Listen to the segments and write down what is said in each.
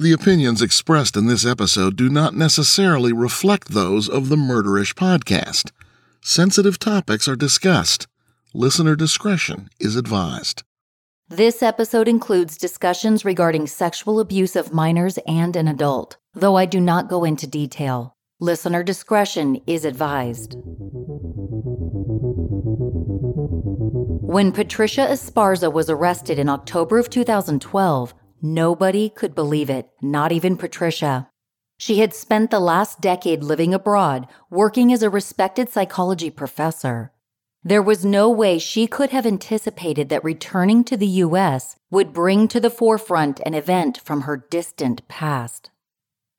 The opinions expressed in this episode do not necessarily reflect those of the Murderish podcast. Sensitive topics are discussed. Listener discretion is advised. This episode includes discussions regarding sexual abuse of minors and an adult, though I do not go into detail. Listener discretion is advised. When Patricia Esparza was arrested in October of 2012, Nobody could believe it, not even Patricia. She had spent the last decade living abroad, working as a respected psychology professor. There was no way she could have anticipated that returning to the U.S. would bring to the forefront an event from her distant past.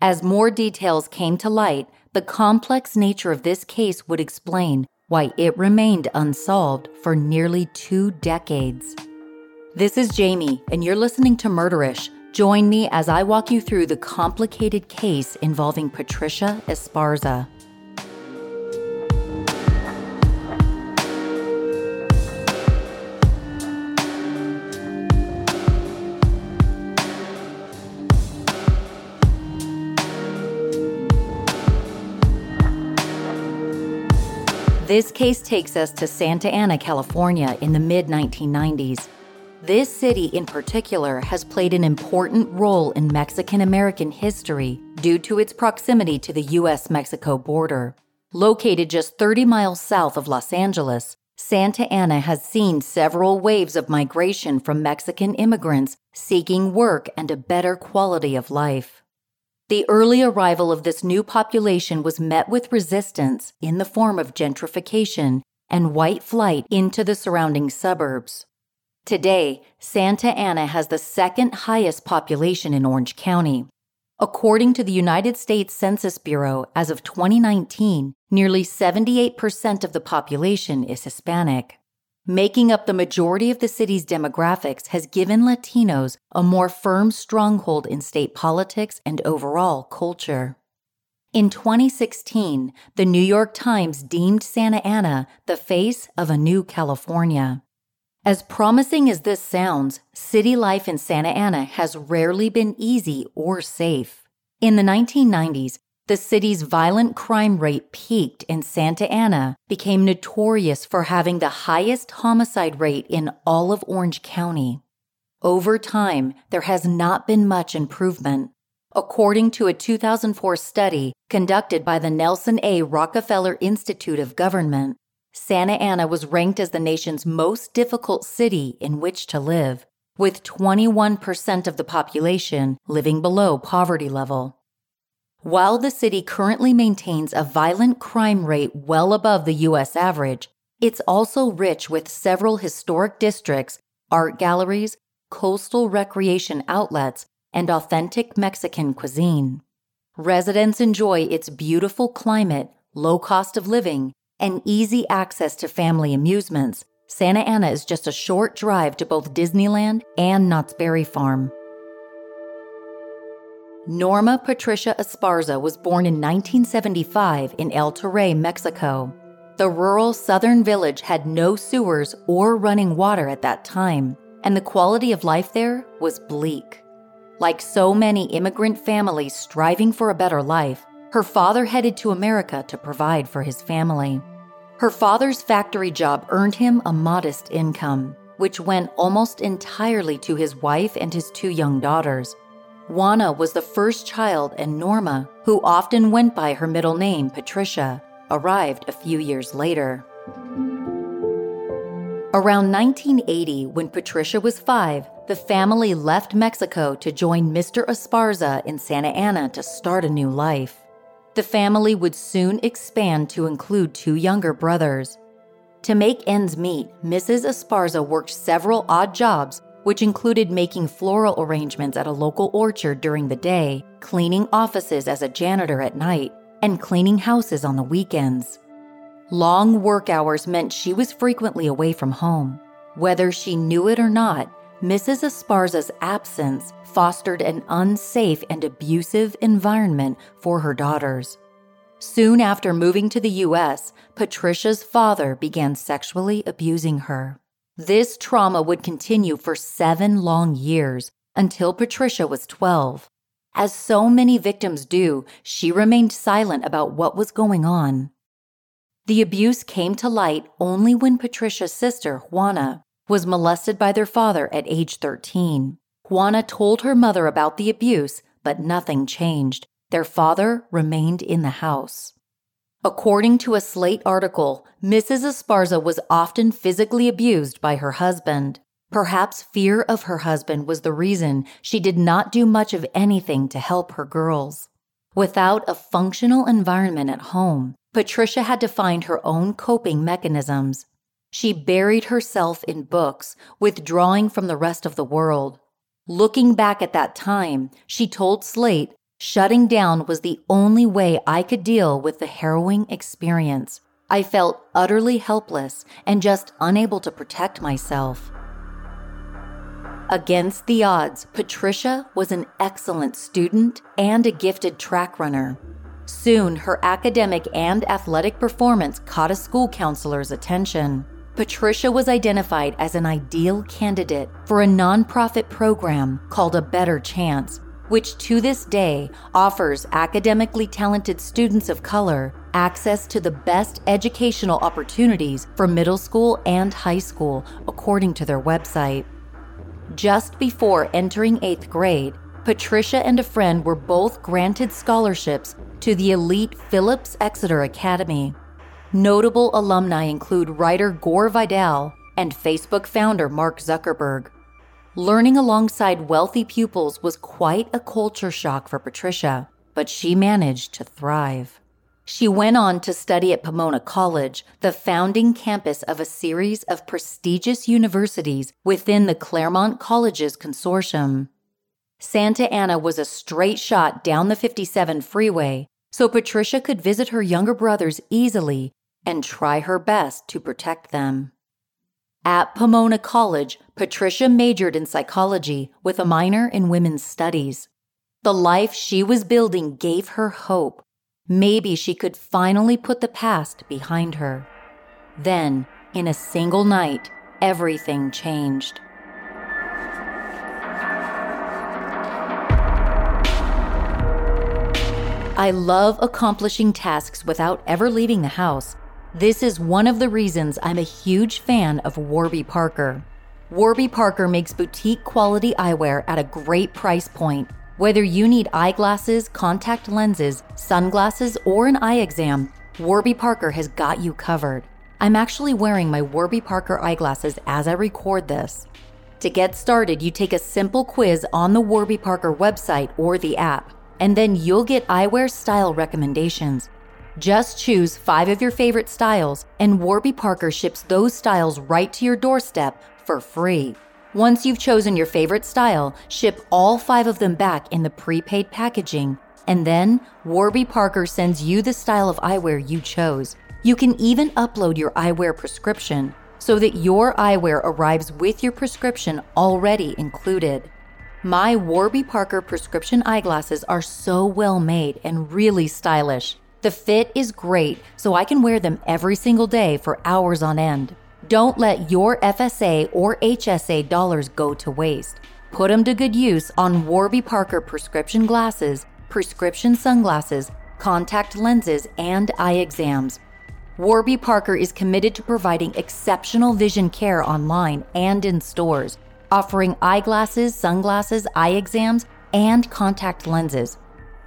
As more details came to light, the complex nature of this case would explain why it remained unsolved for nearly two decades. This is Jamie, and you're listening to Murderish. Join me as I walk you through the complicated case involving Patricia Esparza. This case takes us to Santa Ana, California in the mid 1990s. This city in particular has played an important role in Mexican American history due to its proximity to the US Mexico border. Located just 30 miles south of Los Angeles, Santa Ana has seen several waves of migration from Mexican immigrants seeking work and a better quality of life. The early arrival of this new population was met with resistance in the form of gentrification and white flight into the surrounding suburbs. Today, Santa Ana has the second highest population in Orange County. According to the United States Census Bureau, as of 2019, nearly 78% of the population is Hispanic. Making up the majority of the city's demographics has given Latinos a more firm stronghold in state politics and overall culture. In 2016, the New York Times deemed Santa Ana the face of a new California. As promising as this sounds, city life in Santa Ana has rarely been easy or safe. In the 1990s, the city's violent crime rate peaked and Santa Ana became notorious for having the highest homicide rate in all of Orange County. Over time, there has not been much improvement. According to a 2004 study conducted by the Nelson A. Rockefeller Institute of Government, Santa Ana was ranked as the nation's most difficult city in which to live, with 21% of the population living below poverty level. While the city currently maintains a violent crime rate well above the U.S. average, it's also rich with several historic districts, art galleries, coastal recreation outlets, and authentic Mexican cuisine. Residents enjoy its beautiful climate, low cost of living, and easy access to family amusements. Santa Ana is just a short drive to both Disneyland and Knott's Berry Farm. Norma Patricia Esparza was born in 1975 in El Torrey, Mexico. The rural southern village had no sewers or running water at that time, and the quality of life there was bleak. Like so many immigrant families striving for a better life, her father headed to America to provide for his family. Her father's factory job earned him a modest income, which went almost entirely to his wife and his two young daughters. Juana was the first child, and Norma, who often went by her middle name, Patricia, arrived a few years later. Around 1980, when Patricia was five, the family left Mexico to join Mr. Esparza in Santa Ana to start a new life. The family would soon expand to include two younger brothers. To make ends meet, Mrs. Esparza worked several odd jobs, which included making floral arrangements at a local orchard during the day, cleaning offices as a janitor at night, and cleaning houses on the weekends. Long work hours meant she was frequently away from home. Whether she knew it or not, Mrs. Esparza's absence fostered an unsafe and abusive environment for her daughters. Soon after moving to the U.S., Patricia's father began sexually abusing her. This trauma would continue for seven long years until Patricia was 12. As so many victims do, she remained silent about what was going on. The abuse came to light only when Patricia's sister, Juana, was molested by their father at age 13. Juana told her mother about the abuse, but nothing changed. Their father remained in the house. According to a Slate article, Mrs. Esparza was often physically abused by her husband. Perhaps fear of her husband was the reason she did not do much of anything to help her girls. Without a functional environment at home, Patricia had to find her own coping mechanisms. She buried herself in books, withdrawing from the rest of the world. Looking back at that time, she told Slate, shutting down was the only way I could deal with the harrowing experience. I felt utterly helpless and just unable to protect myself. Against the odds, Patricia was an excellent student and a gifted track runner. Soon, her academic and athletic performance caught a school counselor's attention. Patricia was identified as an ideal candidate for a nonprofit program called A Better Chance, which to this day offers academically talented students of color access to the best educational opportunities for middle school and high school, according to their website. Just before entering eighth grade, Patricia and a friend were both granted scholarships to the elite Phillips Exeter Academy. Notable alumni include writer Gore Vidal and Facebook founder Mark Zuckerberg. Learning alongside wealthy pupils was quite a culture shock for Patricia, but she managed to thrive. She went on to study at Pomona College, the founding campus of a series of prestigious universities within the Claremont Colleges Consortium. Santa Ana was a straight shot down the 57 freeway, so Patricia could visit her younger brothers easily and try her best to protect them. At Pomona College, Patricia majored in psychology with a minor in women's studies. The life she was building gave her hope. Maybe she could finally put the past behind her. Then, in a single night, everything changed. I love accomplishing tasks without ever leaving the house. This is one of the reasons I'm a huge fan of Warby Parker. Warby Parker makes boutique quality eyewear at a great price point. Whether you need eyeglasses, contact lenses, sunglasses, or an eye exam, Warby Parker has got you covered. I'm actually wearing my Warby Parker eyeglasses as I record this. To get started, you take a simple quiz on the Warby Parker website or the app. and then you'll get eyewear style recommendations. Just choose five of your favorite styles, and Warby Parker ships those styles right to your doorstep for free. Once you've chosen your favorite style, ship all five of them back in the prepaid packaging, and then Warby Parker sends you the style of eyewear you chose. You can even upload your eyewear prescription so that your eyewear arrives with your prescription already included. My Warby Parker prescription eyeglasses are so well made and really stylish. The fit is great, so I can wear them every single day for hours on end. Don't let your FSA or HSA dollars go to waste. Put them to good use on Warby Parker prescription glasses, prescription sunglasses, contact lenses, and eye exams. Warby Parker is committed to providing exceptional vision care online and in stores, offering eyeglasses, sunglasses, eye exams, and contact lenses.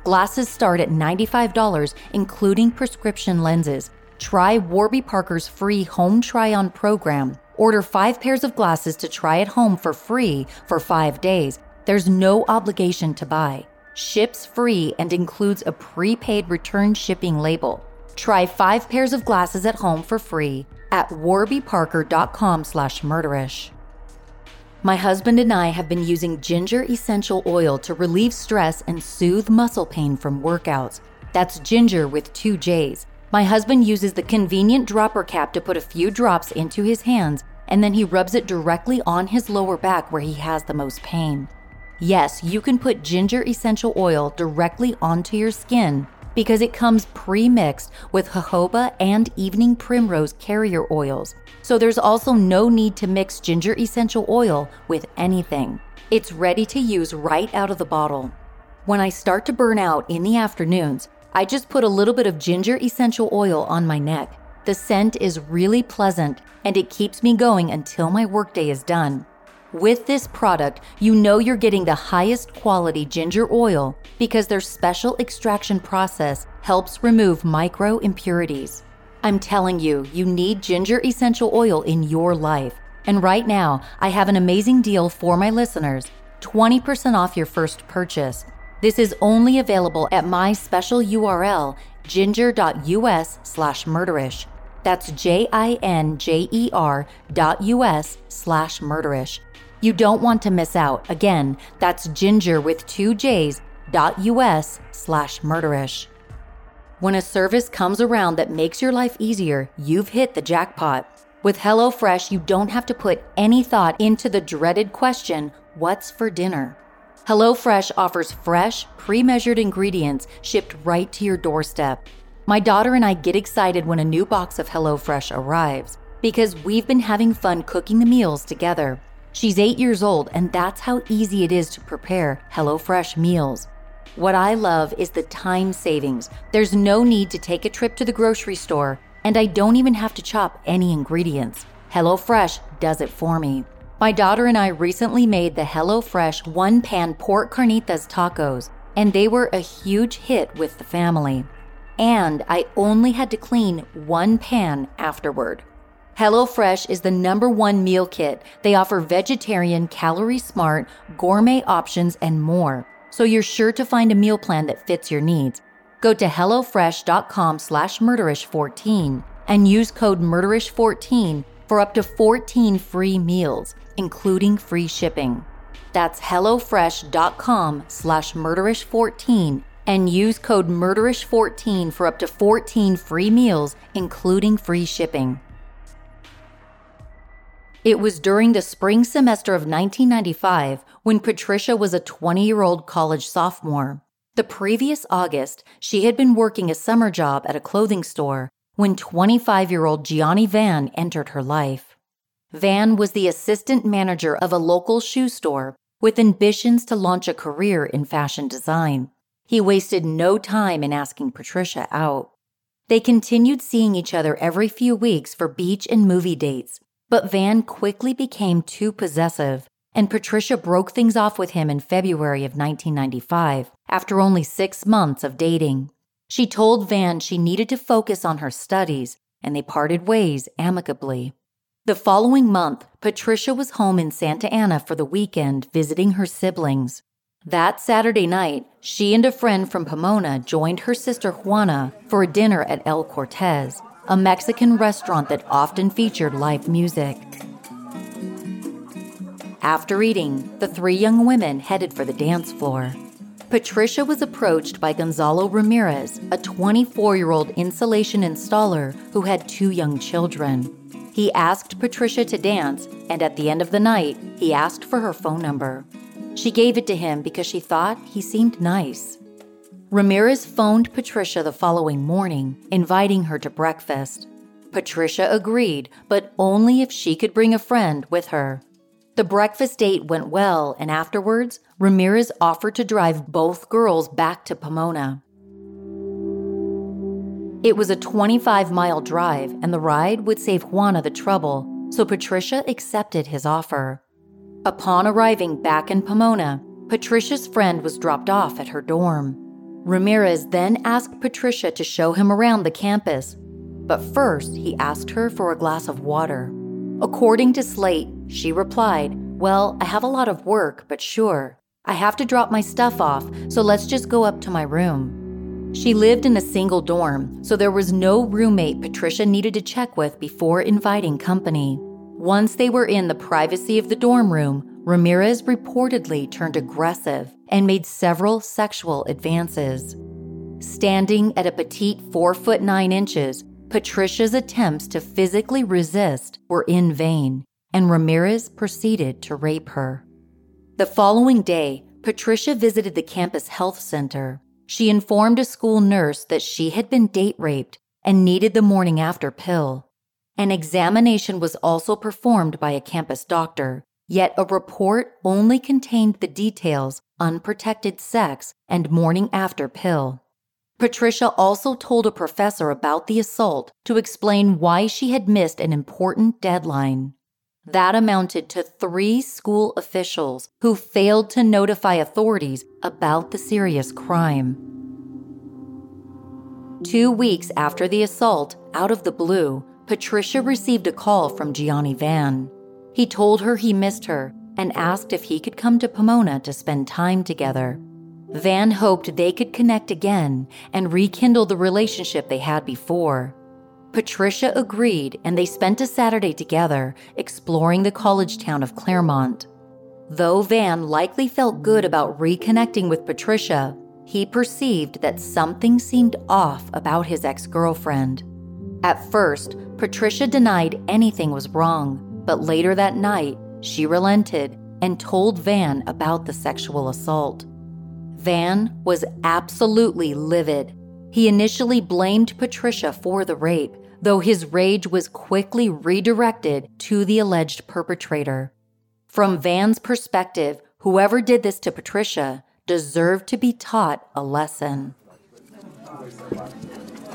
Glasses start at $95, including prescription lenses. Try Warby Parker's free home try on program. Order five pairs of glasses to try at home for free for five days. There's no obligation to buy. Ships free and includes a prepaid return shipping label. Try five pairs of glasses at home for free at warbyparker.com slash murderish. My husband and I have been using Jinjer essential oil to relieve stress and soothe muscle pain from workouts. That's Jinjer with two J's. My husband uses the convenient dropper cap to put a few drops into his hands, and then he rubs it directly on his lower back where he has the most pain. Yes, you can put Jinjer essential oil directly onto your skin because it comes pre mixed with jojoba and evening primrose carrier oils. So there's also no need to mix Jinjer essential oil with anything. It's ready to use right out of the bottle. When I start to burn out in the afternoons, I just put a little bit of Jinjer essential oil on my neck. The scent is really pleasant and it keeps me going until my workday is done. With this product, you know you're getting the highest quality ginger oil because their special extraction process helps remove micro impurities. I'm telling you, you need Jinjer essential oil in your life. And right now, I have an amazing deal for my listeners 20% off your first purchase. This is only available at my special URL, jinjer.us slash murderish. That's J I N J E R dot US slash murderish. You don't want to miss out. Again, that's Jinjer with two J's dot US slash murderish. When a service comes around that makes your life easier, you've hit the jackpot. With HelloFresh, you don't have to put any thought into the dreaded question, what's for dinner? HelloFresh offers fresh, pre measured ingredients shipped right to your doorstep. My daughter and I get excited when a new box of HelloFresh arrives because we've been having fun cooking the meals together. She's eight years old, and that's how easy it is to prepare HelloFresh meals. What I love is the time savings. There's no need to take a trip to the grocery store, and I don't even have to chop any ingredients. HelloFresh does it for me. My daughter and I recently made the HelloFresh one pan pork carnitas tacos, and they were a huge hit with the family. And I only had to clean one pan afterward. HelloFresh is the number one meal kit. They offer vegetarian, calorie smart, gourmet options, and more. So you're sure to find a meal plan that fits your needs. Go to HelloFresh.com slash murderish14 and use code murderish14 for up to 14 free meals, including free shipping. That's HelloFresh.com slash murderish14 and use code murderish14 for up to 14 free meals, including free shipping. It was during the spring semester of 1995 when Patricia was a 20 year old college sophomore. The previous August, she had been working a summer job at a clothing store when 25 year old Gianni Van entered her life. Van was the assistant manager of a local shoe store with ambitions to launch a career in fashion design. He wasted no time in asking Patricia out. They continued seeing each other every few weeks for beach and movie dates, but Van quickly became too possessive, and Patricia broke things off with him in February of 1995 after only six months of dating. She told Van she needed to focus on her studies, and they parted ways amicably. The following month, Patricia was home in Santa Ana for the weekend visiting her siblings. That Saturday night, she and a friend from Pomona joined her sister Juana for a dinner at El Cortez, a Mexican restaurant that often featured live music. After eating, the three young women headed for the dance floor. Patricia was approached by Gonzalo Ramirez, a 24 year old insulation installer who had two young children. He asked Patricia to dance, and at the end of the night, he asked for her phone number. She gave it to him because she thought he seemed nice. Ramirez phoned Patricia the following morning, inviting her to breakfast. Patricia agreed, but only if she could bring a friend with her. The breakfast date went well, and afterwards, Ramirez offered to drive both girls back to Pomona. It was a 25 mile drive, and the ride would save Juana the trouble, so Patricia accepted his offer. Upon arriving back in Pomona, Patricia's friend was dropped off at her dorm. Ramirez then asked Patricia to show him around the campus, but first he asked her for a glass of water. According to Slate, she replied, Well, I have a lot of work, but sure. I have to drop my stuff off, so let's just go up to my room. She lived in a single dorm, so there was no roommate Patricia needed to check with before inviting company. Once they were in the privacy of the dorm room, Ramirez reportedly turned aggressive and made several sexual advances. Standing at a petite 4 foot 9 inches, Patricia's attempts to physically resist were in vain, and Ramirez proceeded to rape her. The following day, Patricia visited the campus health center. She informed a school nurse that she had been date raped and needed the morning after pill. An examination was also performed by a campus doctor, yet a report only contained the details unprotected sex and morning after pill. Patricia also told a professor about the assault to explain why she had missed an important deadline. That amounted to three school officials who failed to notify authorities about the serious crime. Two weeks after the assault, out of the blue, Patricia received a call from Gianni Van. He told her he missed her and asked if he could come to Pomona to spend time together. Van hoped they could connect again and rekindle the relationship they had before. Patricia agreed, and they spent a Saturday together exploring the college town of Claremont. Though Van likely felt good about reconnecting with Patricia, he perceived that something seemed off about his ex girlfriend. At first, Patricia denied anything was wrong, but later that night, she relented and told Van about the sexual assault. Van was absolutely livid. He initially blamed Patricia for the rape, though his rage was quickly redirected to the alleged perpetrator. From Van's perspective, whoever did this to Patricia deserved to be taught a lesson.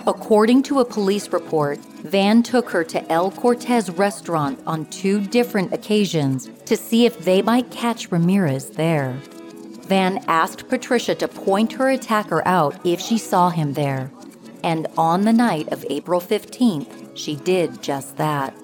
According to a police report, Van took her to El Cortez restaurant on two different occasions to see if they might catch Ramirez there. Van asked Patricia to point her attacker out if she saw him there. And on the night of April 15th, she did just that.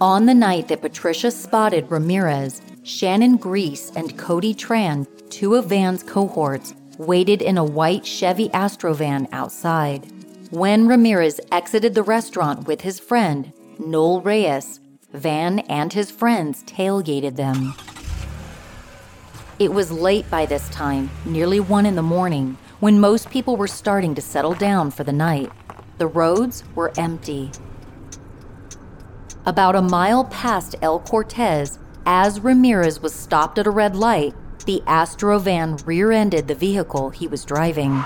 On the night that Patricia spotted Ramirez, Shannon Gries and Cody Tran, two of Van's cohorts, waited in a white Chevy Astrovan outside. When Ramirez exited the restaurant with his friend, Noel Reyes, Van and his friends tailgated them. It was late by this time, nearly one in the morning, when most people were starting to settle down for the night. The roads were empty. About a mile past El Cortez, as Ramirez was stopped at a red light, the Astrovan rear ended the vehicle he was driving.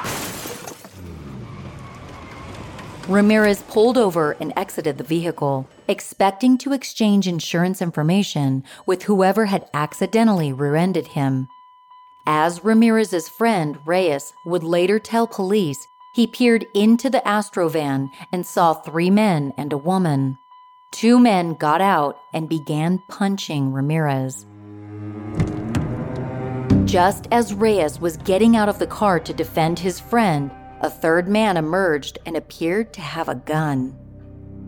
Ramirez pulled over and exited the vehicle, expecting to exchange insurance information with whoever had accidentally rear ended him. As Ramirez's friend, Reyes, would later tell police, he peered into the Astrovan and saw three men and a woman. Two men got out and began punching Ramirez. Just as Reyes was getting out of the car to defend his friend, a third man emerged and appeared to have a gun.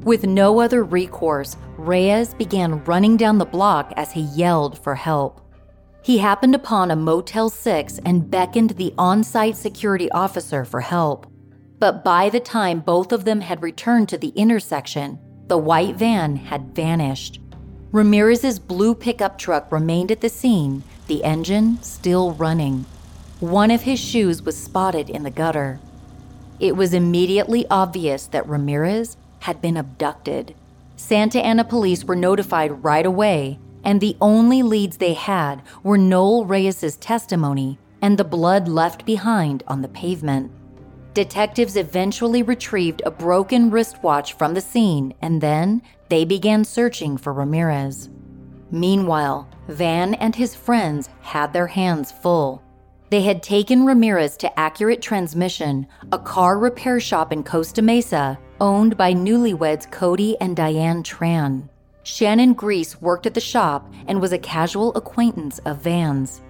With no other recourse, Reyes began running down the block as he yelled for help. He happened upon a Motel 6 and beckoned the on site security officer for help. But by the time both of them had returned to the intersection, the white van had vanished. Ramirez's blue pickup truck remained at the scene, the engine still running. One of his shoes was spotted in the gutter. It was immediately obvious that Ramirez had been abducted. Santa Ana police were notified right away, and the only leads they had were Noel Reyes's testimony and the blood left behind on the pavement. Detectives eventually retrieved a broken wristwatch from the scene and then they began searching for Ramirez. Meanwhile, Van and his friends had their hands full. They had taken Ramirez to Accurate Transmission, a car repair shop in Costa Mesa owned by newlyweds Cody and Diane Tran. Shannon Gries worked at the shop and was a casual acquaintance of Van's.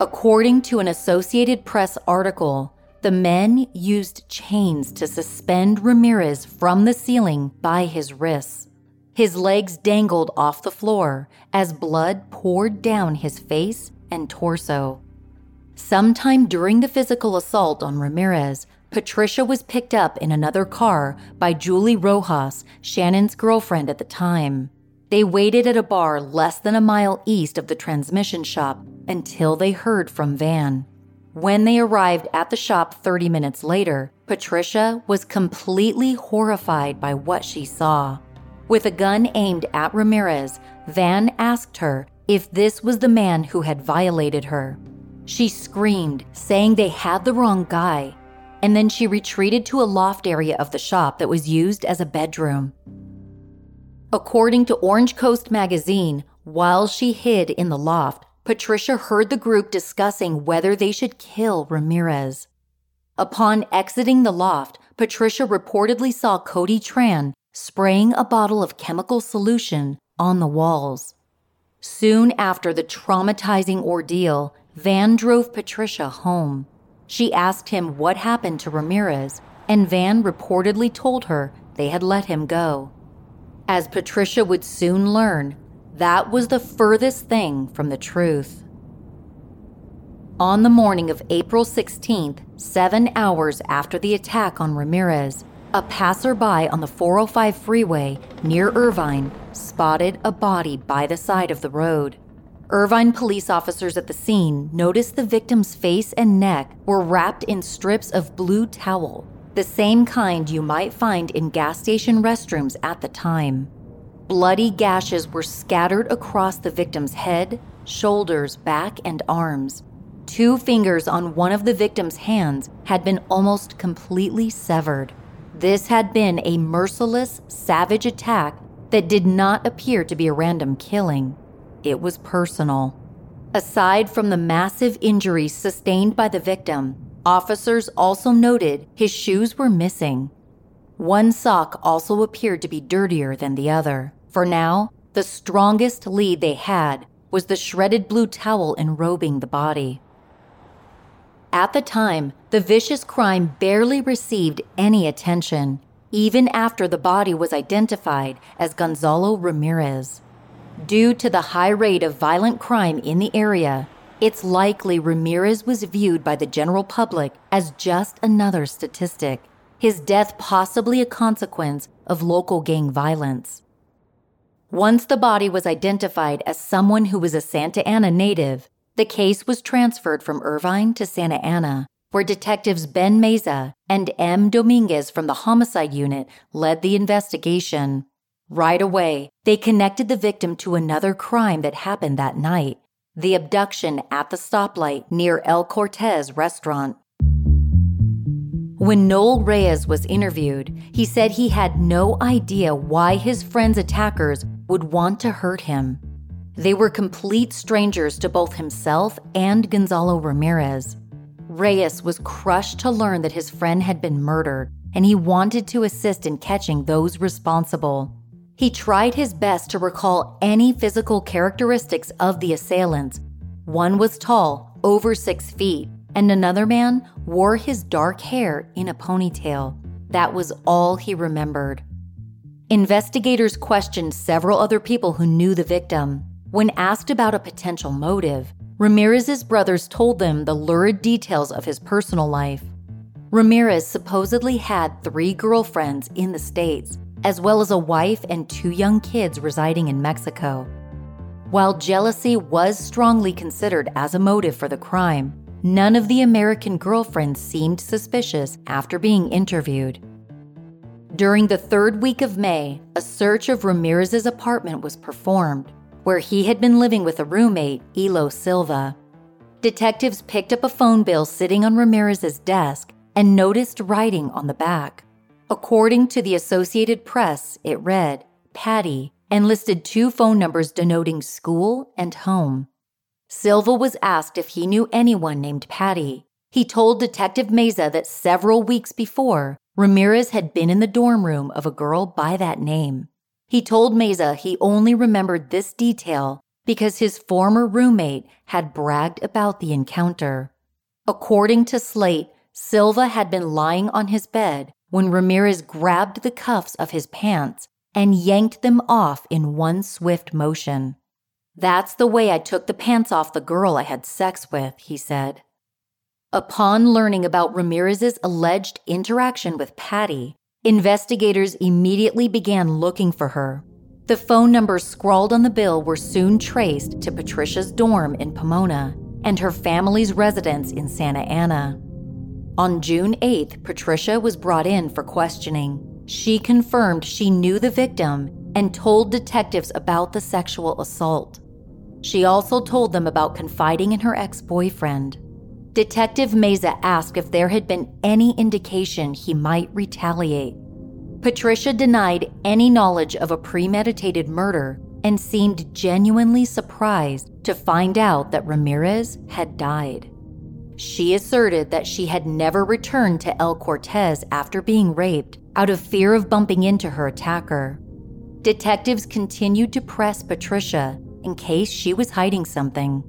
According to an Associated Press article, the men used chains to suspend Ramirez from the ceiling by his wrists. His legs dangled off the floor as blood poured down his face and torso. Sometime during the physical assault on Ramirez, Patricia was picked up in another car by Julie Rojas, Shannon's girlfriend at the time. They waited at a bar less than a mile east of the transmission shop until they heard from Van. When they arrived at the shop 30 minutes later, Patricia was completely horrified by what she saw. With a gun aimed at Ramirez, Van asked her if this was the man who had violated her. She screamed, saying they had the wrong guy and then she retreated to a loft area of the shop that was used as a bedroom. According to Orange Coast magazine, while she hid in the loft, Patricia heard the group discussing whether they should kill Ramirez. Upon exiting the loft, Patricia reportedly saw Cody Tran spraying a bottle of chemical solution on the walls. Soon after the traumatizing ordeal, Van drove Patricia home. She asked him what happened to Ramirez, and Van reportedly told her they had let him go. As Patricia would soon learn, that was the furthest thing from the truth. On the morning of April 16th, seven hours after the attack on Ramirez, a passerby on the 405 freeway near Irvine spotted a body by the side of the road. Irvine police officers at the scene noticed the victim's face and neck were wrapped in strips of blue towel, the same kind you might find in gas station restrooms at the time. Bloody gashes were scattered across the victim's head, shoulders, back, and arms. Two fingers on one of the victim's hands had been almost completely severed. This had been a merciless, savage attack that did not appear to be a random killing it was personal. Aside from the massive injuries sustained by the victim, officers also noted his shoes were missing. One sock also appeared to be dirtier than the other. For now, the strongest lead they had was the shredded blue towel enrobing the body. At the time, the vicious crime barely received any attention, even after the body was identified as Gonzalo Ramirez. Due to the high rate of violent crime in the area, it's likely Ramirez was viewed by the general public as just another statistic, his death possibly a consequence of local gang violence. Once the body was identified as someone who was a Santa Ana native, the case was transferred from Irvine to Santa Ana, where detectives Ben Meza and M. Dominguez from the homicide unit led the investigation. Right away, they connected the victim to another crime that happened that night the abduction at the stoplight near El Cortez restaurant. When Noel Reyes was interviewed, he said he had no idea why his friend's attackers would want to hurt him. They were complete strangers to both himself and Gonzalo Ramirez. Reyes was crushed to learn that his friend had been murdered, and he wanted to assist in catching those responsible. He tried his best to recall any physical characteristics of the assailants. One was tall, over six feet, and another man wore his dark hair in a ponytail. That was all he remembered. Investigators questioned several other people who knew the victim. When asked about a potential motive, Ramirez's brothers told them the lurid details of his personal life. Ramirez supposedly had three girlfriends in the States, as well as a wife and two young kids residing in Mexico. While jealousy was strongly considered as a motive for the crime, none of the American girlfriends seemed suspicious after being interviewed. During the third week of May, a search of Ramirez's apartment was performed where he had been living with a roommate, Elo Silva. Detectives picked up a phone bill sitting on Ramirez's desk and noticed writing on the back. According to the Associated Press, it read Patty and listed two phone numbers denoting school and home. Silva was asked if he knew anyone named Patty. He told Detective Meza that several weeks before, Ramirez had been in the dorm room of a girl by that name. He told Meza he only remembered this detail because his former roommate had bragged about the encounter. According to Slate, Silva had been lying on his bed when Ramirez grabbed the cuffs of his pants and yanked them off in one swift motion. That's the way I took the pants off the girl I had sex with, he said. Upon learning about Ramirez's alleged interaction with Patty, Investigators immediately began looking for her. The phone numbers scrawled on the bill were soon traced to Patricia's dorm in Pomona and her family's residence in Santa Ana. On June 8th, Patricia was brought in for questioning. She confirmed she knew the victim and told detectives about the sexual assault. She also told them about confiding in her ex boyfriend. Detective Meza asked if there had been any indication he might retaliate. Patricia denied any knowledge of a premeditated murder and seemed genuinely surprised to find out that Ramirez had died. She asserted that she had never returned to El Cortez after being raped out of fear of bumping into her attacker. Detectives continued to press Patricia in case she was hiding something.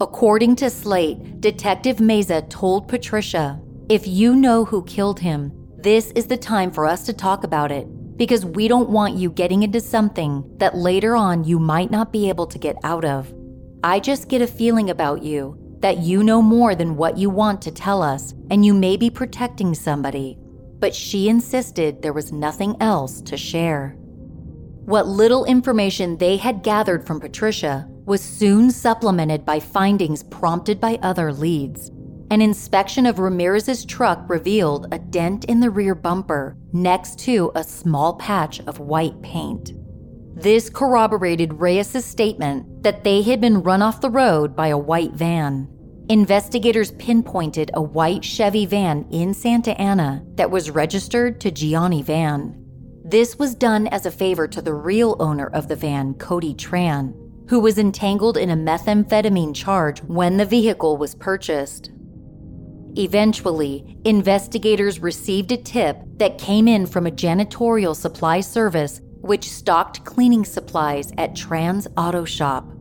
According to Slate, Detective Meza told Patricia, If you know who killed him, this is the time for us to talk about it because we don't want you getting into something that later on you might not be able to get out of. I just get a feeling about you that you know more than what you want to tell us and you may be protecting somebody. But she insisted there was nothing else to share. What little information they had gathered from Patricia was soon supplemented by findings prompted by other leads. An inspection of Ramirez's truck revealed a dent in the rear bumper next to a small patch of white paint. This corroborated Reyes's statement that they had been run off the road by a white van. Investigators pinpointed a white Chevy van in Santa Ana that was registered to Gianni Van. This was done as a favor to the real owner of the van, Cody Tran, who was entangled in a methamphetamine charge when the vehicle was purchased. Eventually, investigators received a tip that came in from a janitorial supply service which stocked cleaning supplies at Tran's Auto Shop.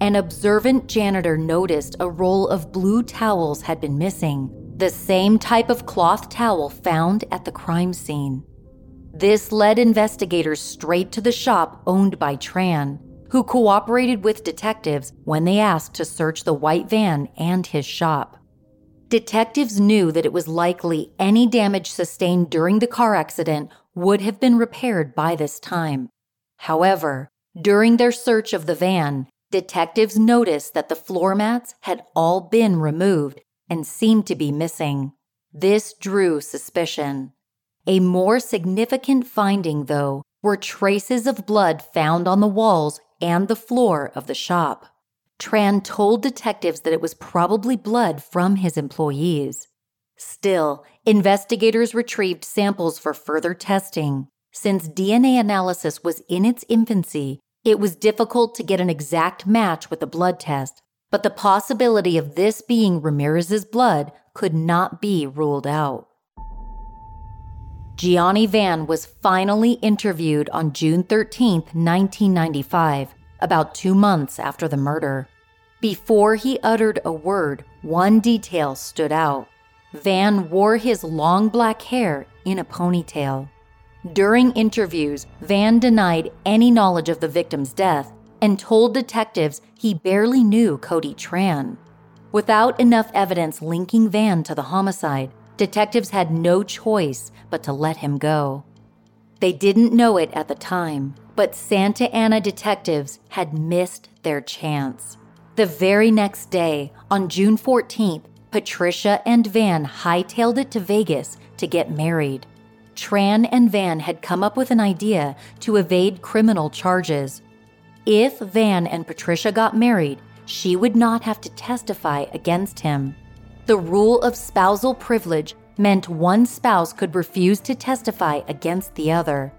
An observant janitor noticed a roll of blue towels had been missing, the same type of cloth towel found at the crime scene. This led investigators straight to the shop owned by Tran, who cooperated with detectives when they asked to search the white van and his shop. Detectives knew that it was likely any damage sustained during the car accident would have been repaired by this time. However, during their search of the van, detectives noticed that the floor mats had all been removed and seemed to be missing. This drew suspicion. A more significant finding, though, were traces of blood found on the walls and the floor of the shop. Tran told detectives that it was probably blood from his employees. Still, investigators retrieved samples for further testing. Since DNA analysis was in its infancy, it was difficult to get an exact match with the blood test, but the possibility of this being Ramirez's blood could not be ruled out. Gianni Van was finally interviewed on June 13, 1995, about two months after the murder. Before he uttered a word, one detail stood out. Van wore his long black hair in a ponytail. During interviews, Van denied any knowledge of the victim's death, and told detectives he barely knew Cody Tran. Without enough evidence linking Van to the homicide, detectives had no choice but to let him go. They didn't know it at the time, but Santa Ana detectives had missed their chance. The very next day, on June 14th, Patricia and Van hightailed it to Vegas to get married. Tran and Van had come up with an idea to evade criminal charges. If Van and Patricia got married, she would not have to testify against him. The rule of spousal privilege meant one spouse could refuse to testify against the other.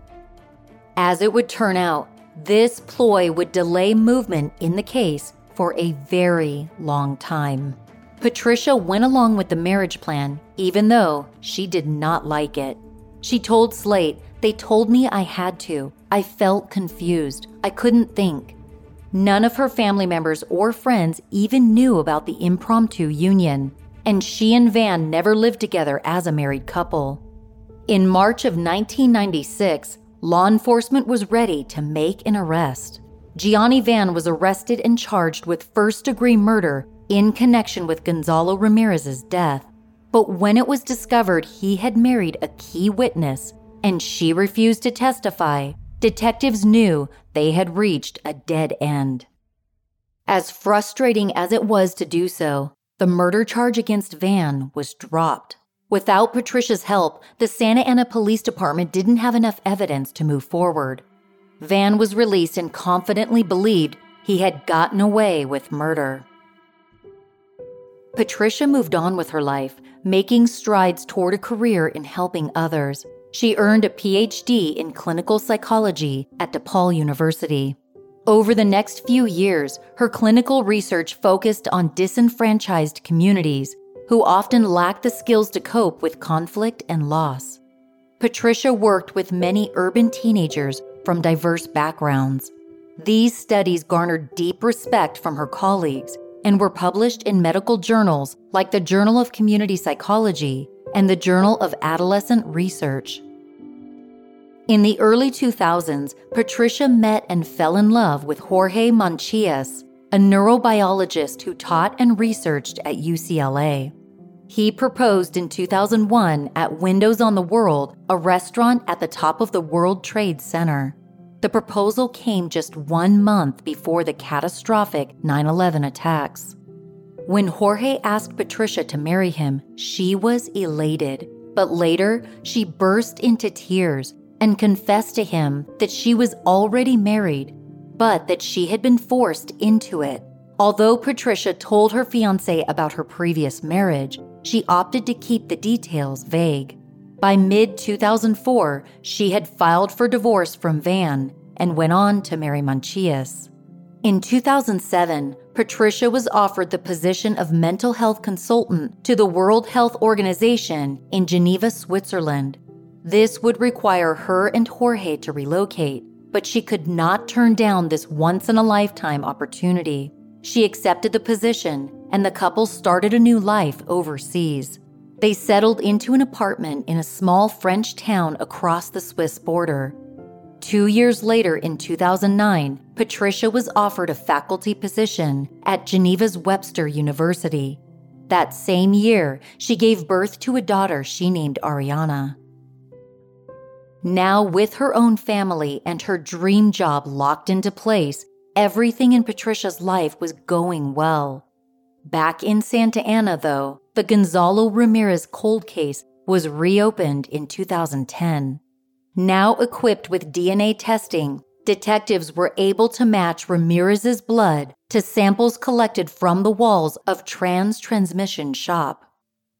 As it would turn out, this ploy would delay movement in the case for a very long time. Patricia went along with the marriage plan, even though she did not like it. She told Slate, They told me I had to. I felt confused. I couldn't think. None of her family members or friends even knew about the impromptu union, and she and Van never lived together as a married couple. In March of 1996, law enforcement was ready to make an arrest. Gianni Van was arrested and charged with first degree murder in connection with Gonzalo Ramirez's death. But when it was discovered he had married a key witness and she refused to testify, detectives knew they had reached a dead end. As frustrating as it was to do so, the murder charge against Van was dropped. Without Patricia's help, the Santa Ana Police Department didn't have enough evidence to move forward. Van was released and confidently believed he had gotten away with murder. Patricia moved on with her life, making strides toward a career in helping others. She earned a PhD in clinical psychology at DePaul University. Over the next few years, her clinical research focused on disenfranchised communities who often lack the skills to cope with conflict and loss. Patricia worked with many urban teenagers from diverse backgrounds. These studies garnered deep respect from her colleagues and were published in medical journals like the Journal of Community Psychology and the Journal of Adolescent Research. In the early 2000s, Patricia met and fell in love with Jorge Mancias, a neurobiologist who taught and researched at UCLA. He proposed in 2001 at Windows on the World, a restaurant at the top of the World Trade Center. The proposal came just one month before the catastrophic 9 11 attacks. When Jorge asked Patricia to marry him, she was elated. But later, she burst into tears and confessed to him that she was already married, but that she had been forced into it. Although Patricia told her fiance about her previous marriage, she opted to keep the details vague. By mid 2004, she had filed for divorce from Van and went on to marry Mancias. In 2007, Patricia was offered the position of mental health consultant to the World Health Organization in Geneva, Switzerland. This would require her and Jorge to relocate, but she could not turn down this once in a lifetime opportunity. She accepted the position, and the couple started a new life overseas. They settled into an apartment in a small French town across the Swiss border. Two years later, in 2009, Patricia was offered a faculty position at Geneva's Webster University. That same year, she gave birth to a daughter she named Ariana. Now, with her own family and her dream job locked into place, everything in Patricia's life was going well. Back in Santa Ana, though, the Gonzalo Ramirez cold case was reopened in 2010. Now equipped with DNA testing, detectives were able to match Ramirez's blood to samples collected from the walls of Tran's transmission shop.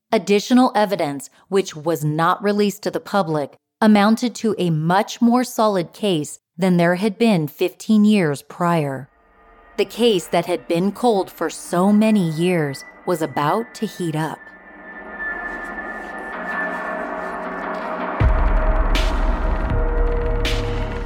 Additional evidence, which was not released to the public, amounted to a much more solid case than there had been 15 years prior. The case that had been cold for so many years was about to heat up.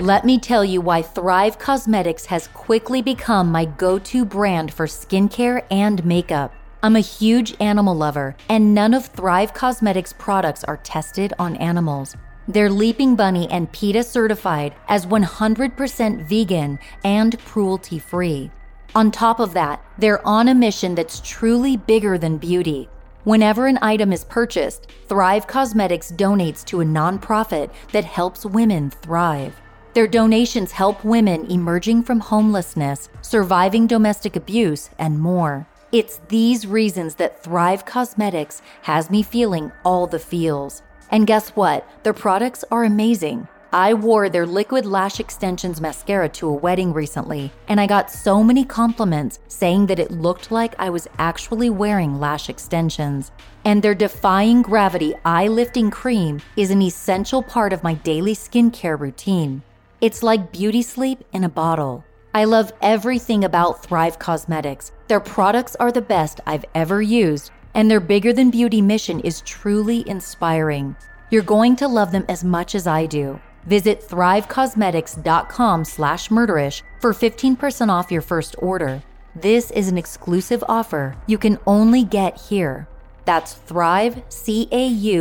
Let me tell you why Thrive Causemetics has quickly become my go to brand for skincare and makeup. I'm a huge animal lover, and none of Thrive Causemetics products are tested on animals. They're Leaping Bunny and PETA certified as 100% vegan and cruelty free. On top of that, they're on a mission that's truly bigger than beauty. Whenever an item is purchased, Thrive Causemetics donates to a nonprofit that helps women thrive. Their donations help women emerging from homelessness, surviving domestic abuse, and more. It's these reasons that Thrive Causemetics has me feeling all the feels. And guess what? Their products are amazing. I wore their Liquid Lash Extensions mascara to a wedding recently, and I got so many compliments saying that it looked like I was actually wearing lash extensions. And their Defying Gravity Eye Lifting Cream is an essential part of my daily skincare routine. It's like beauty sleep in a bottle. I love everything about Thrive Causemetics. Their products are the best I've ever used, and their bigger than beauty mission is truly inspiring. You're going to love them as much as I do. Visit thrivecausemetics.com slash murderish for 15% off your first order. This is an exclusive offer you can only get here. That's thrive, C-A-U-S-E-M-E-T-I-C-S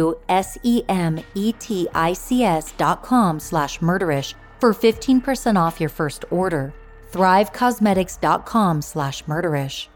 dot com slash murderish for 15% off your first order. thrivecausemetics.com slash murderish.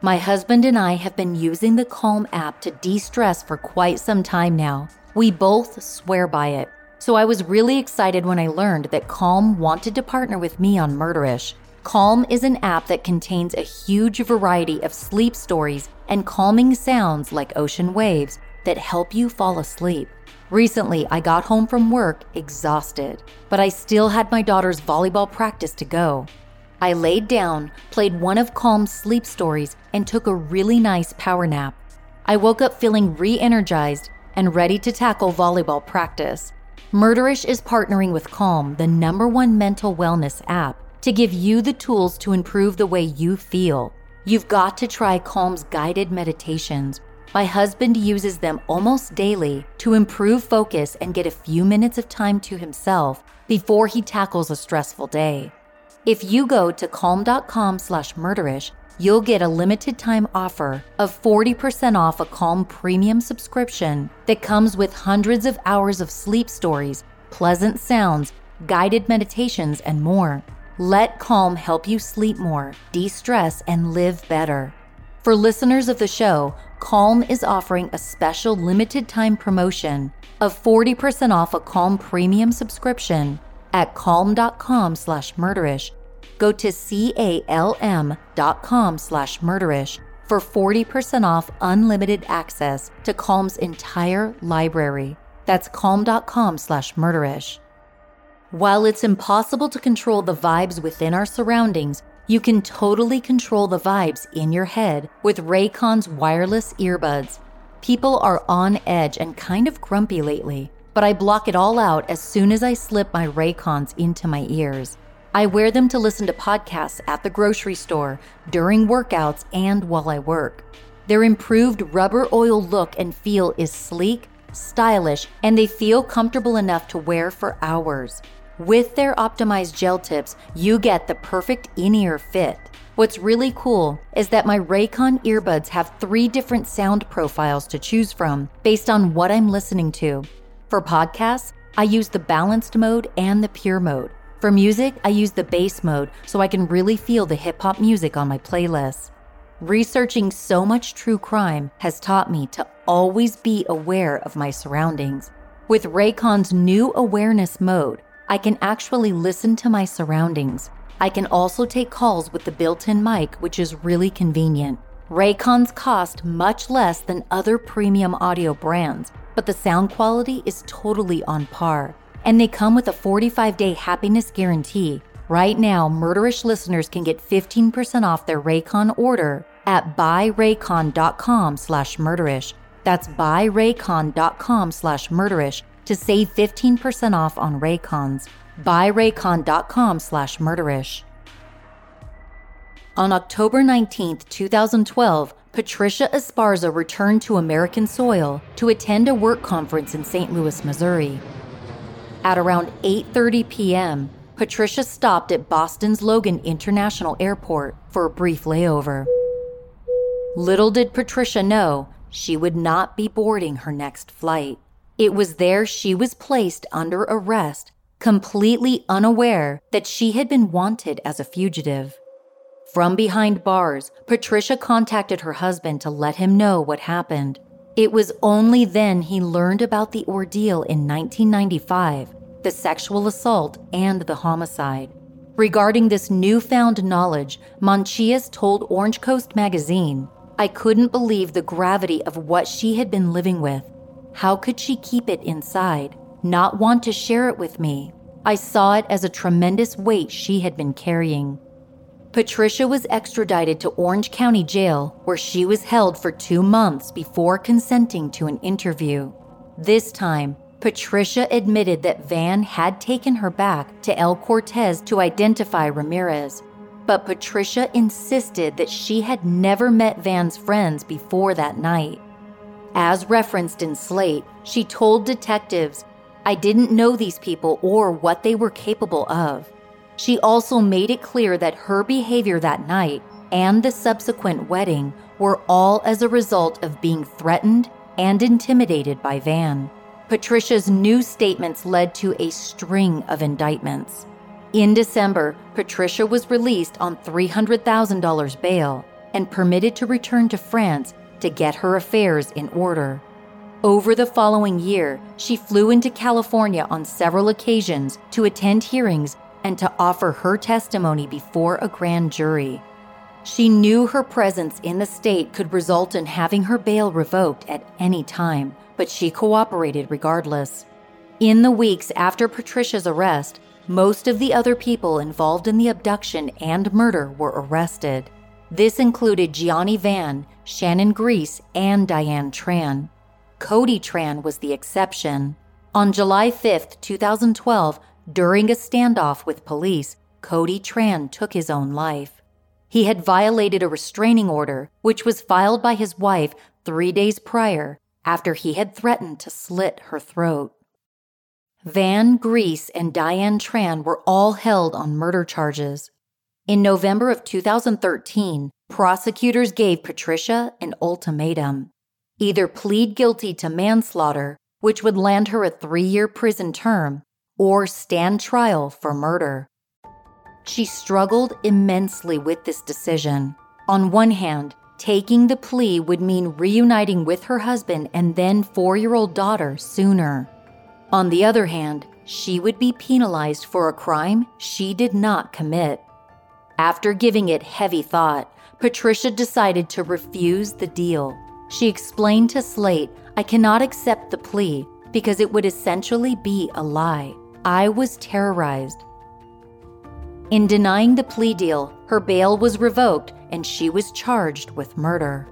My husband and I have been using the Calm app to de-stress for quite some time now. We both swear by it. So I was really excited when I learned that Calm wanted to partner with me on Murderish. Calm is an app that contains a huge variety of sleep stories and calming sounds like ocean waves that help you fall asleep. Recently, I got home from work exhausted, but I still had my daughter's volleyball practice to go. I laid down, played one of Calm's sleep stories, and took a really nice power nap. I woke up feeling re energized and ready to tackle volleyball practice. Murderish is partnering with Calm, the number one mental wellness app, to give you the tools to improve the way you feel. You've got to try Calm's guided meditations. My husband uses them almost daily to improve focus and get a few minutes of time to himself before he tackles a stressful day. If you go to calm.com slash murderish, you'll get a limited time offer of 40% off a Calm premium subscription that comes with hundreds of hours of sleep stories, pleasant sounds, guided meditations, and more. Let Calm help you sleep more, de stress, and live better. For listeners of the show, Calm is offering a special limited time promotion of 40% off a Calm premium subscription at calm.com slash murderish go to calm.com slash murderish for 40% off unlimited access to Calm's entire library. That's calm.com slash murderish. While it's impossible to control the vibes within our surroundings, you can totally control the vibes in your head with Raycon's wireless earbuds. People are on edge and kind of grumpy lately, but I block it all out as soon as I slip my Raycons into my ears. I wear them to listen to podcasts at the grocery store, during workouts, and while I work. Their improved rubber oil look and feel is sleek, stylish, and they feel comfortable enough to wear for hours. With their optimized gel tips, you get the perfect in ear fit. What's really cool is that my Raycon earbuds have three different sound profiles to choose from based on what I'm listening to. For podcasts, I use the balanced mode and the pure mode. For music, I use the bass mode so I can really feel the hip hop music on my playlist. Researching so much true crime has taught me to always be aware of my surroundings. With Raycon's new awareness mode, I can actually listen to my surroundings. I can also take calls with the built in mic, which is really convenient. Raycons cost much less than other premium audio brands, but the sound quality is totally on par and they come with a 45 day happiness guarantee. Right now, Murderish listeners can get 15% off their Raycon order at buyraycon.com slash murderish. That's buyraycon.com slash murderish to save 15% off on Raycons. Buyraycon.com slash murderish. On October 19, 2012, Patricia Esparza returned to American soil to attend a work conference in St. Louis, Missouri. At around 8:30 p.m., Patricia stopped at Boston's Logan International Airport for a brief layover. Little did Patricia know she would not be boarding her next flight. It was there she was placed under arrest, completely unaware that she had been wanted as a fugitive. From behind bars, Patricia contacted her husband to let him know what happened. It was only then he learned about the ordeal in 1995 the sexual assault and the homicide. Regarding this newfound knowledge, Mancias told Orange Coast magazine, I couldn't believe the gravity of what she had been living with. How could she keep it inside, not want to share it with me? I saw it as a tremendous weight she had been carrying. Patricia was extradited to Orange County Jail, where she was held for two months before consenting to an interview. This time, Patricia admitted that Van had taken her back to El Cortez to identify Ramirez, but Patricia insisted that she had never met Van's friends before that night. As referenced in Slate, she told detectives, I didn't know these people or what they were capable of. She also made it clear that her behavior that night and the subsequent wedding were all as a result of being threatened and intimidated by Van. Patricia's new statements led to a string of indictments. In December, Patricia was released on $300,000 bail and permitted to return to France to get her affairs in order. Over the following year, she flew into California on several occasions to attend hearings and to offer her testimony before a grand jury. She knew her presence in the state could result in having her bail revoked at any time, but she cooperated regardless. In the weeks after Patricia's arrest, most of the other people involved in the abduction and murder were arrested. This included Gianni Van, Shannon Gries, and Diane Tran. Cody Tran was the exception. On July 5, 2012, during a standoff with police, Cody Tran took his own life. He had violated a restraining order, which was filed by his wife three days prior after he had threatened to slit her throat. Van Gries and Diane Tran were all held on murder charges. In November of 2013, prosecutors gave Patricia an ultimatum either plead guilty to manslaughter, which would land her a three year prison term, or stand trial for murder. She struggled immensely with this decision. On one hand, Taking the plea would mean reuniting with her husband and then four year old daughter sooner. On the other hand, she would be penalized for a crime she did not commit. After giving it heavy thought, Patricia decided to refuse the deal. She explained to Slate, I cannot accept the plea because it would essentially be a lie. I was terrorized. In denying the plea deal, her bail was revoked and she was charged with murder.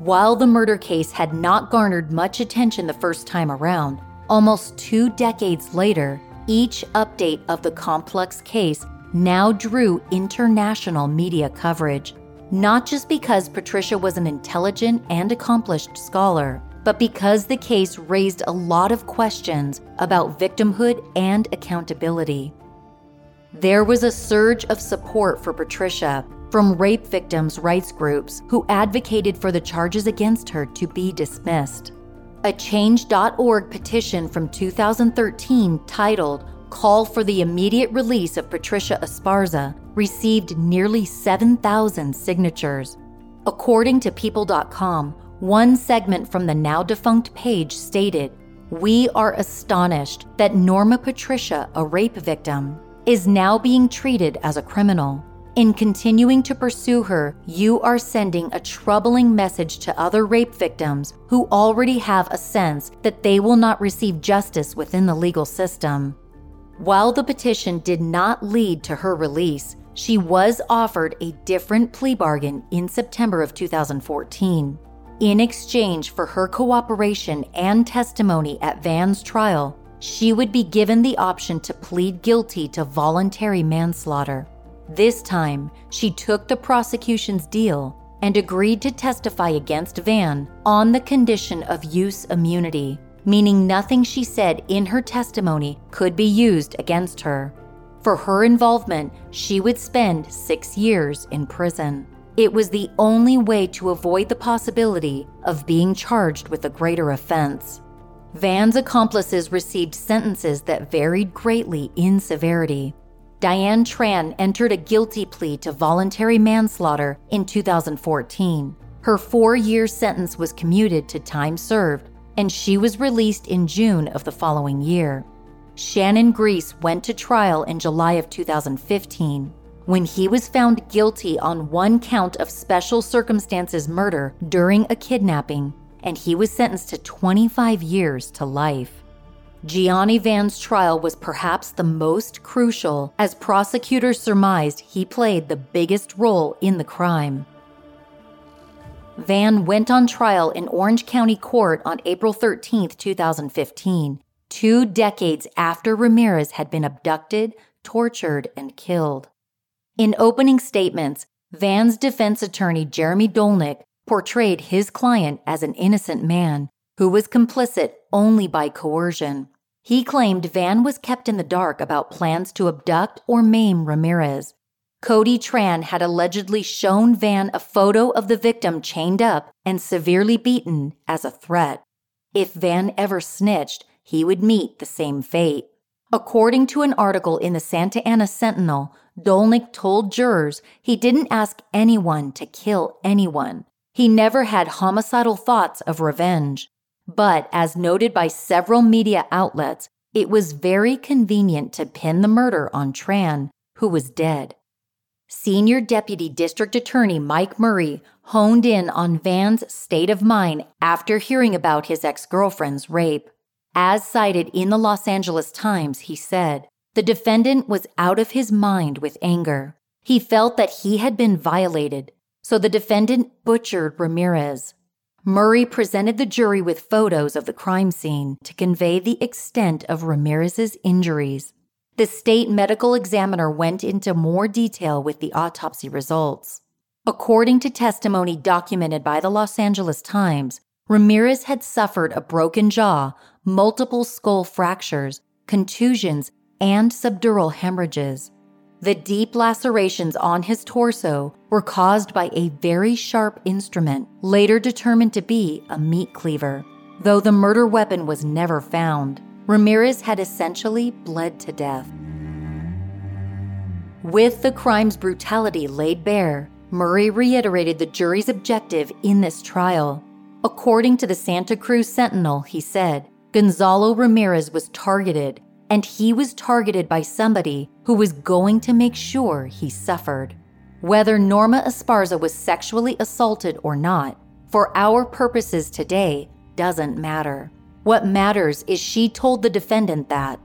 While the murder case had not garnered much attention the first time around, almost two decades later, each update of the complex case now drew international media coverage, not just because Patricia was an intelligent and accomplished scholar, but because the case raised a lot of questions about victimhood and accountability. There was a surge of support for Patricia from rape victims' rights groups who advocated for the charges against her to be dismissed. A Change.org petition from 2013 titled Call for the Immediate Release of Patricia Esparza received nearly 7,000 signatures. According to People.com, one segment from the now defunct page stated, We are astonished that Norma Patricia, a rape victim, is now being treated as a criminal. In continuing to pursue her, you are sending a troubling message to other rape victims who already have a sense that they will not receive justice within the legal system. While the petition did not lead to her release, she was offered a different plea bargain in September of 2014. In exchange for her cooperation and testimony at Van's trial, she would be given the option to plead guilty to voluntary manslaughter. This time, she took the prosecution's deal and agreed to testify against Van on the condition of use immunity, meaning nothing she said in her testimony could be used against her. For her involvement, she would spend six years in prison. It was the only way to avoid the possibility of being charged with a greater offense. Van's accomplices received sentences that varied greatly in severity. Diane Tran entered a guilty plea to voluntary manslaughter in 2014. Her four year sentence was commuted to time served, and she was released in June of the following year. Shannon Gries went to trial in July of 2015 when he was found guilty on one count of special circumstances murder during a kidnapping, and he was sentenced to 25 years to life. Gianni Van's trial was perhaps the most crucial, as prosecutors surmised he played the biggest role in the crime. Van went on trial in Orange County Court on April 13, 2015, two decades after Ramirez had been abducted, tortured, and killed. In opening statements, Van's defense attorney Jeremy Dolnick portrayed his client as an innocent man who was complicit only by coercion. He claimed Van was kept in the dark about plans to abduct or maim Ramirez. Cody Tran had allegedly shown Van a photo of the victim chained up and severely beaten as a threat. If Van ever snitched, he would meet the same fate. According to an article in the Santa Ana Sentinel, Dolnick told jurors he didn't ask anyone to kill anyone. He never had homicidal thoughts of revenge. But as noted by several media outlets, it was very convenient to pin the murder on Tran, who was dead. Senior Deputy District Attorney Mike Murray honed in on Van's state of mind after hearing about his ex girlfriend's rape. As cited in the Los Angeles Times, he said, the defendant was out of his mind with anger. He felt that he had been violated, so the defendant butchered Ramirez. Murray presented the jury with photos of the crime scene to convey the extent of Ramirez's injuries. The state medical examiner went into more detail with the autopsy results. According to testimony documented by the Los Angeles Times, Ramirez had suffered a broken jaw, multiple skull fractures, contusions, and subdural hemorrhages. The deep lacerations on his torso were caused by a very sharp instrument, later determined to be a meat cleaver. Though the murder weapon was never found, Ramirez had essentially bled to death. With the crime's brutality laid bare, Murray reiterated the jury's objective in this trial. According to the Santa Cruz Sentinel, he said, Gonzalo Ramirez was targeted and he was targeted by somebody who was going to make sure he suffered. Whether Norma Esparza was sexually assaulted or not, for our purposes today, doesn't matter. What matters is she told the defendant that.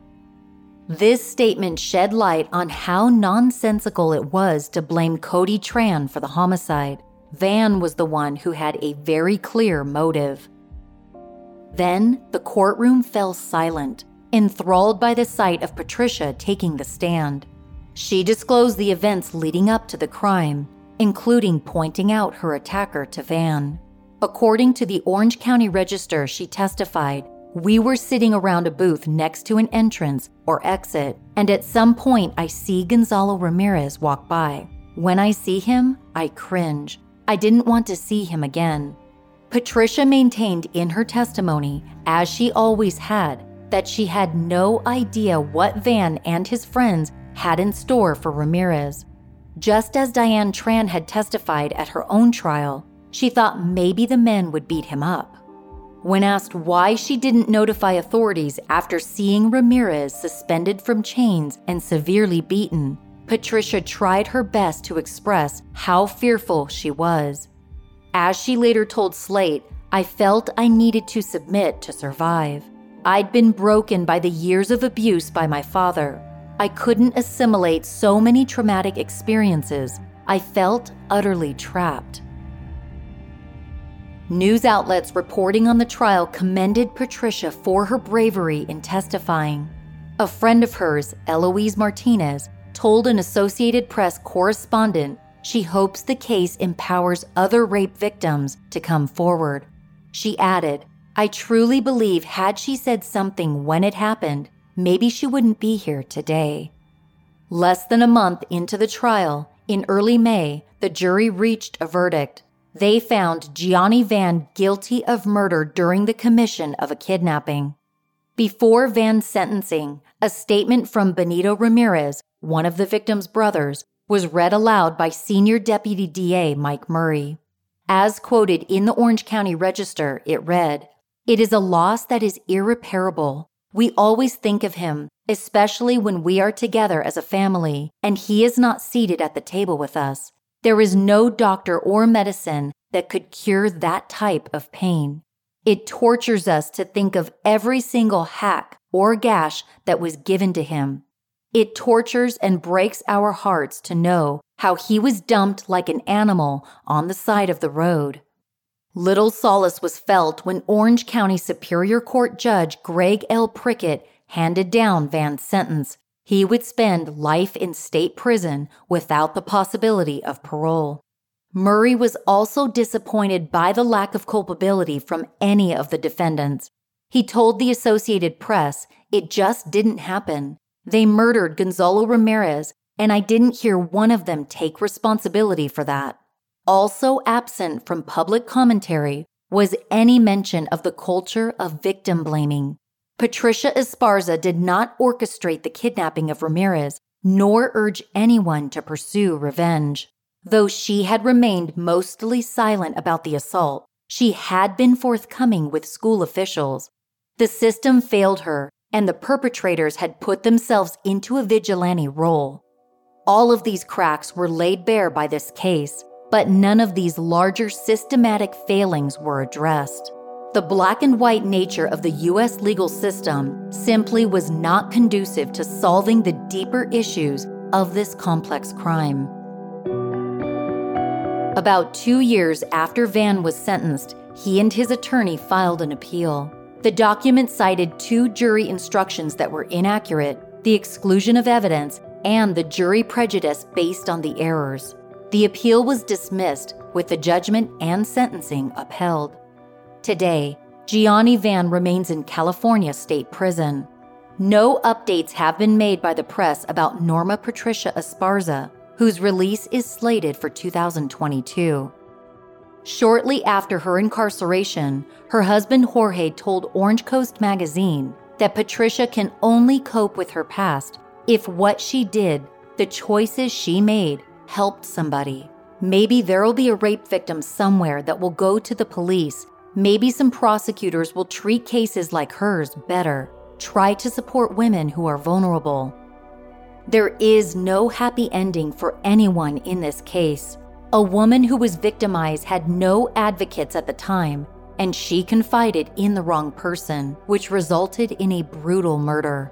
This statement shed light on how nonsensical it was to blame Cody Tran for the homicide. Van was the one who had a very clear motive. Then the courtroom fell silent enthralled by the sight of Patricia taking the stand. She disclosed the events leading up to the crime, including pointing out her attacker to Van. According to the Orange County Register, she testified, We were sitting around a booth next to an entrance or exit, and at some point I see Gonzalo Ramirez walk by. When I see him, I cringe. I didn't want to see him again. Patricia maintained in her testimony, as she always had, that she had no idea what Van and his friends had in store for Ramirez. Just as Diane Tran had testified at her own trial, she thought maybe the men would beat him up. When asked why she didn't notify authorities after seeing Ramirez suspended from chains and severely beaten, Patricia tried her best to express how fearful she was. As she later told Slate, I felt I needed to submit to survive. I'd been broken by the years of abuse by my father. I couldn't assimilate so many traumatic experiences. I felt utterly trapped. News outlets reporting on the trial commended Patricia for her bravery in testifying. A friend of hers, Eloise Martinez, told an Associated Press correspondent she hopes the case empowers other rape victims to come forward. She added, I truly believe had she said something when it happened, maybe she wouldn't be here today. Less than a month into the trial, in early May, the jury reached a verdict. they found Gianni Van guilty of murder during the commission of a kidnapping. Before Van's sentencing, a statement from Benito Ramirez, one of the victim's brothers, was read aloud by Senior Deputy DA Mike Murray. As quoted in the Orange County Register, it read, It is a loss that is irreparable. We always think of him, especially when we are together as a family and he is not seated at the table with us. There is no doctor or medicine that could cure that type of pain. It tortures us to think of every single hack or gash that was given to him. It tortures and breaks our hearts to know how he was dumped like an animal on the side of the road. Little solace was felt when Orange County Superior Court Judge Greg L. Prickett handed down Van's sentence. He would spend life in state prison without the possibility of parole. Murray was also disappointed by the lack of culpability from any of the defendants. He told the Associated Press it just didn't happen. They murdered Gonzalo Ramirez, and I didn't hear one of them take responsibility for that. Also absent from public commentary was any mention of the culture of victim blaming. Patricia Esparza did not orchestrate the kidnapping of Ramirez, nor urge anyone to pursue revenge. Though she had remained mostly silent about the assault, she had been forthcoming with school officials. The system failed her, and the perpetrators had put themselves into a vigilante role. All of these cracks were laid bare by this case, but none of these larger systematic failings were addressed. The black and white nature of the U.S. legal system simply was not conducive to solving the deeper issues of this complex crime. About two years after Van was sentenced, he and his attorney filed an appeal. The document cited two jury instructions that were inaccurate, the exclusion of evidence, and the jury prejudice based on the errors. The appeal was dismissed, with the judgment and sentencing upheld. Today, Gianni Van remains in California State Prison. No updates have been made by the press about Norma Patricia Esparza, whose release is slated for 2022. Shortly after her incarceration, her husband Jorge told Orange Coast magazine that Patricia can only cope with her past if what she did, the choices she made, helped somebody. Maybe there'll be a rape victim somewhere that will go to the police. Maybe some prosecutors will treat cases like hers better. Try to support women who are vulnerable. There is no happy ending for anyone in this case. A woman who was victimized had no advocates at the time, and she confided in the wrong person, which resulted in a brutal murder.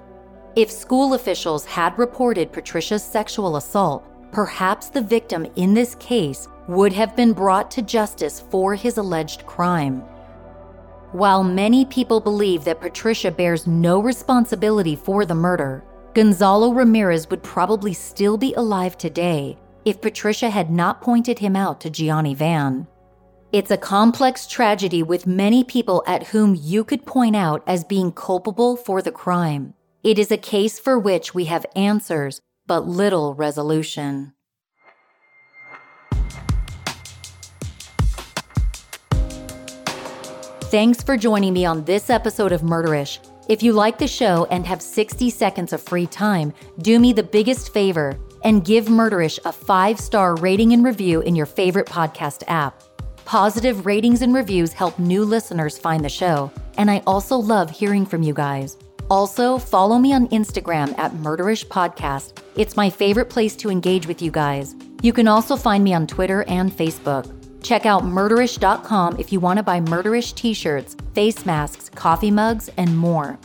If school officials had reported Patricia's sexual assault, perhaps the victim in this case would have been brought to justice for his alleged crime. While many people believe that Patricia bears no responsibility for the murder, Gonzalo Ramirez would probably still be alive today if Patricia had not pointed him out to Gianni Van. It's a complex tragedy with many people at whom you could point out as being culpable for the crime. It is a case for which we have answers but little resolution. Thanks for joining me on this episode of Murderish. If you like the show and have 60 seconds of free time, do me the biggest favor and give Murderish a five star rating and review in your favorite podcast app. Positive ratings and reviews help new listeners find the show, and I also love hearing from you guys. Also, follow me on Instagram at Murderish Podcast. It's my favorite place to engage with you guys. You can also find me on Twitter and Facebook. Check out murderish.com if you want to buy murderish t shirts, face masks, coffee mugs, and more.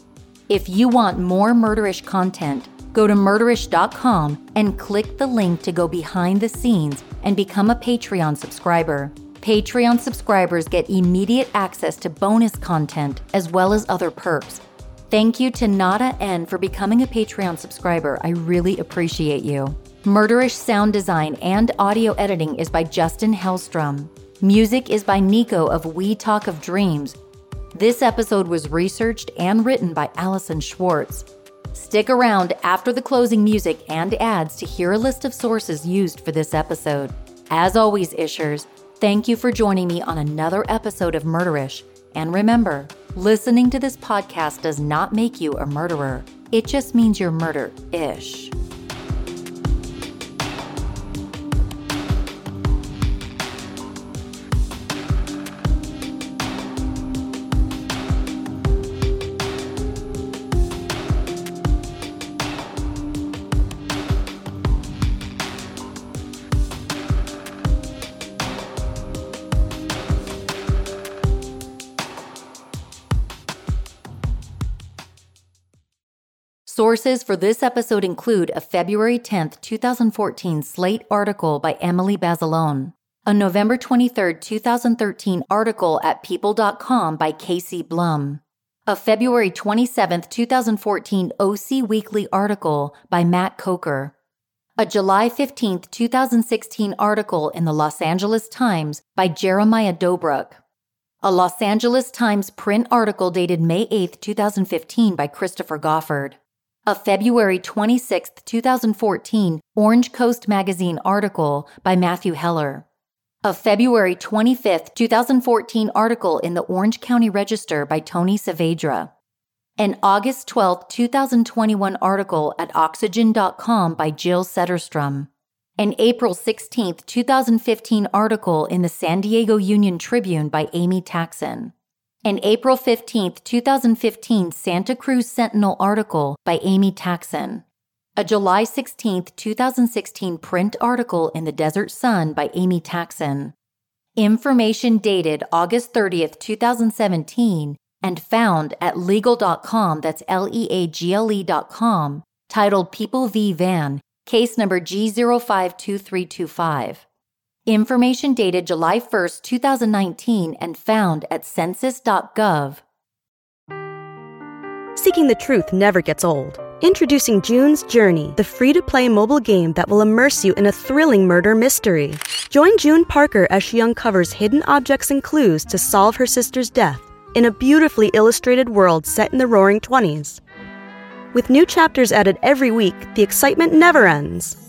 If you want more murderish content, go to murderish.com and click the link to go behind the scenes and become a Patreon subscriber. Patreon subscribers get immediate access to bonus content as well as other perks. Thank you to Nada N for becoming a Patreon subscriber. I really appreciate you. Murderish sound design and audio editing is by Justin Hellstrom. Music is by Nico of We Talk of Dreams. This episode was researched and written by Allison Schwartz. Stick around after the closing music and ads to hear a list of sources used for this episode. As always, Ishers, Thank you for joining me on another episode of Murderish. And remember, listening to this podcast does not make you a murderer, it just means you're murder ish. Sources for this episode include a February 10, 2014 Slate article by Emily Bazelon, a November 23, 2013 article at People.com by Casey Blum, a February 27, 2014 OC Weekly article by Matt Coker, a July 15, 2016 article in the Los Angeles Times by Jeremiah Dobruck, a Los Angeles Times print article dated May 8, 2015 by Christopher Goffard a February 26, 2014 Orange Coast Magazine article by Matthew Heller, a February 25, 2014 article in the Orange County Register by Tony Saavedra, an August 12, 2021 article at Oxygen.com by Jill Sederstrom, an April 16, 2015 article in the San Diego Union Tribune by Amy Taxin an April 15, 2015 Santa Cruz Sentinel article by Amy Taxin, a July 16, 2016 print article in the Desert Sun by Amy Taxin, information dated August 30, 2017, and found at leagle.com, that's L E A G L E.com, titled People v. Van, case number G052325. Information dated July 1, 2019, and found at census.gov. Seeking the truth never gets old. Introducing June's Journey, the free to play mobile game that will immerse you in a thrilling murder mystery. Join June Parker as she uncovers hidden objects and clues to solve her sister's death in a beautifully illustrated world set in the roaring 20s. With new chapters added every week, the excitement never ends.